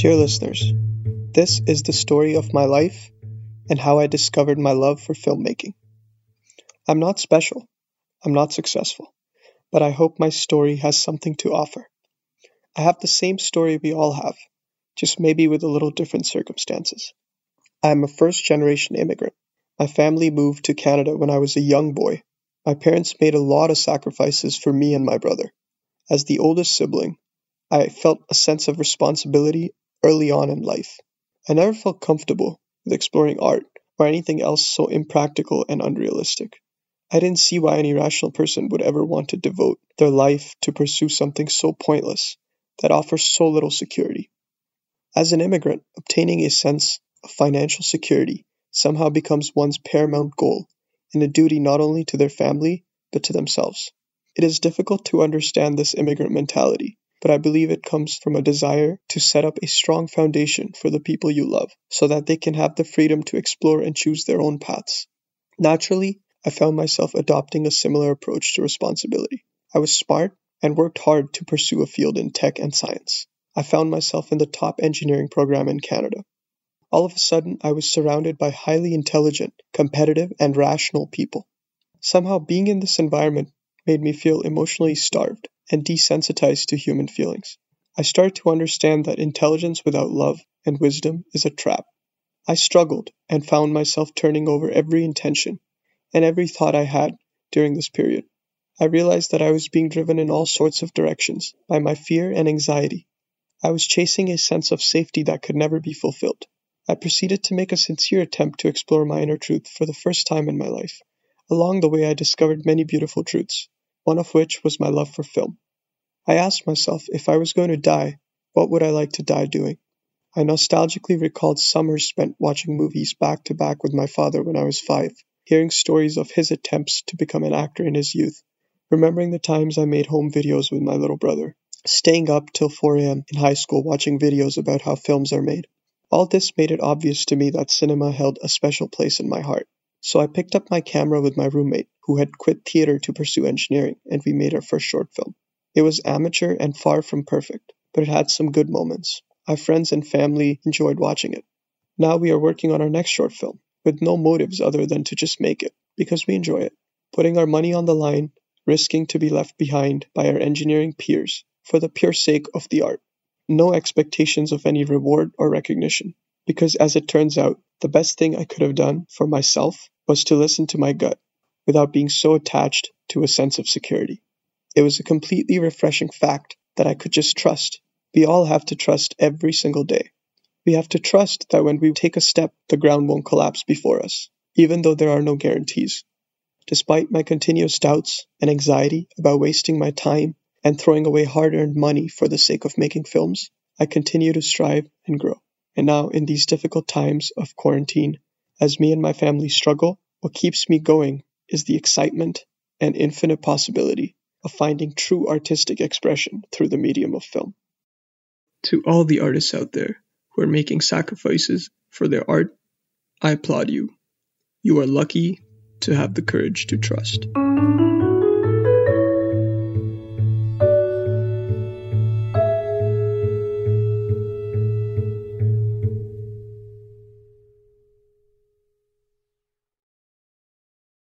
Dear listeners, this is the story of my life and how I discovered my love for filmmaking. I'm not special, I'm not successful, but I hope my story has something to offer. I have the same story we all have, just maybe with a little different circumstances. I am a first generation immigrant. My family moved to Canada when I was a young boy. My parents made a lot of sacrifices for me and my brother. As the oldest sibling, I felt a sense of responsibility early on in life. I never felt comfortable with exploring art or anything else so impractical and unrealistic. I didn't see why any rational person would ever want to devote their life to pursue something so pointless that offers so little security. As an immigrant, obtaining a sense of financial security somehow becomes one's paramount goal and a duty not only to their family but to themselves. It is difficult to understand this immigrant mentality but I believe it comes from a desire to set up a strong foundation for the people you love so that they can have the freedom to explore and choose their own paths. Naturally, I found myself adopting a similar approach to responsibility. I was smart and worked hard to pursue a field in tech and science. I found myself in the top engineering program in Canada. All of a sudden, I was surrounded by highly intelligent, competitive, and rational people. Somehow, being in this environment made me feel emotionally starved and desensitized to human feelings. I started to understand that intelligence without love and wisdom is a trap. I struggled and found myself turning over every intention and every thought I had during this period. I realized that I was being driven in all sorts of directions by my fear and anxiety. I was chasing a sense of safety that could never be fulfilled. I proceeded to make a sincere attempt to explore my inner truth for the first time in my life. Along the way, I discovered many beautiful truths one of which was my love for film. I asked myself if I was going to die, what would I like to die doing? I nostalgically recalled summers spent watching movies back to back with my father when I was five, hearing stories of his attempts to become an actor in his youth, remembering the times I made home videos with my little brother, staying up till 4 a.m. in high school watching videos about how films are made. All this made it obvious to me that cinema held a special place in my heart. So I picked up my camera with my roommate, who had quit theater to pursue engineering, and we made our first short film. It was amateur and far from perfect, but it had some good moments. Our friends and family enjoyed watching it. Now we are working on our next short film, with no motives other than to just make it, because we enjoy it. Putting our money on the line, risking to be left behind by our engineering peers for the pure sake of the art. No expectations of any reward or recognition, because as it turns out, the best thing I could have done for myself was to listen to my gut without being so attached to a sense of security. It was a completely refreshing fact that I could just trust. We all have to trust every single day. We have to trust that when we take a step, the ground won't collapse before us, even though there are no guarantees. Despite my continuous doubts and anxiety about wasting my time and throwing away hard earned money for the sake of making films, I continue to strive and grow. And now, in these difficult times of quarantine, as me and my family struggle, what keeps me going is the excitement and infinite possibility of finding true artistic expression through the medium of film. To all the artists out there who are making sacrifices for their art, I applaud you. You are lucky to have the courage to trust.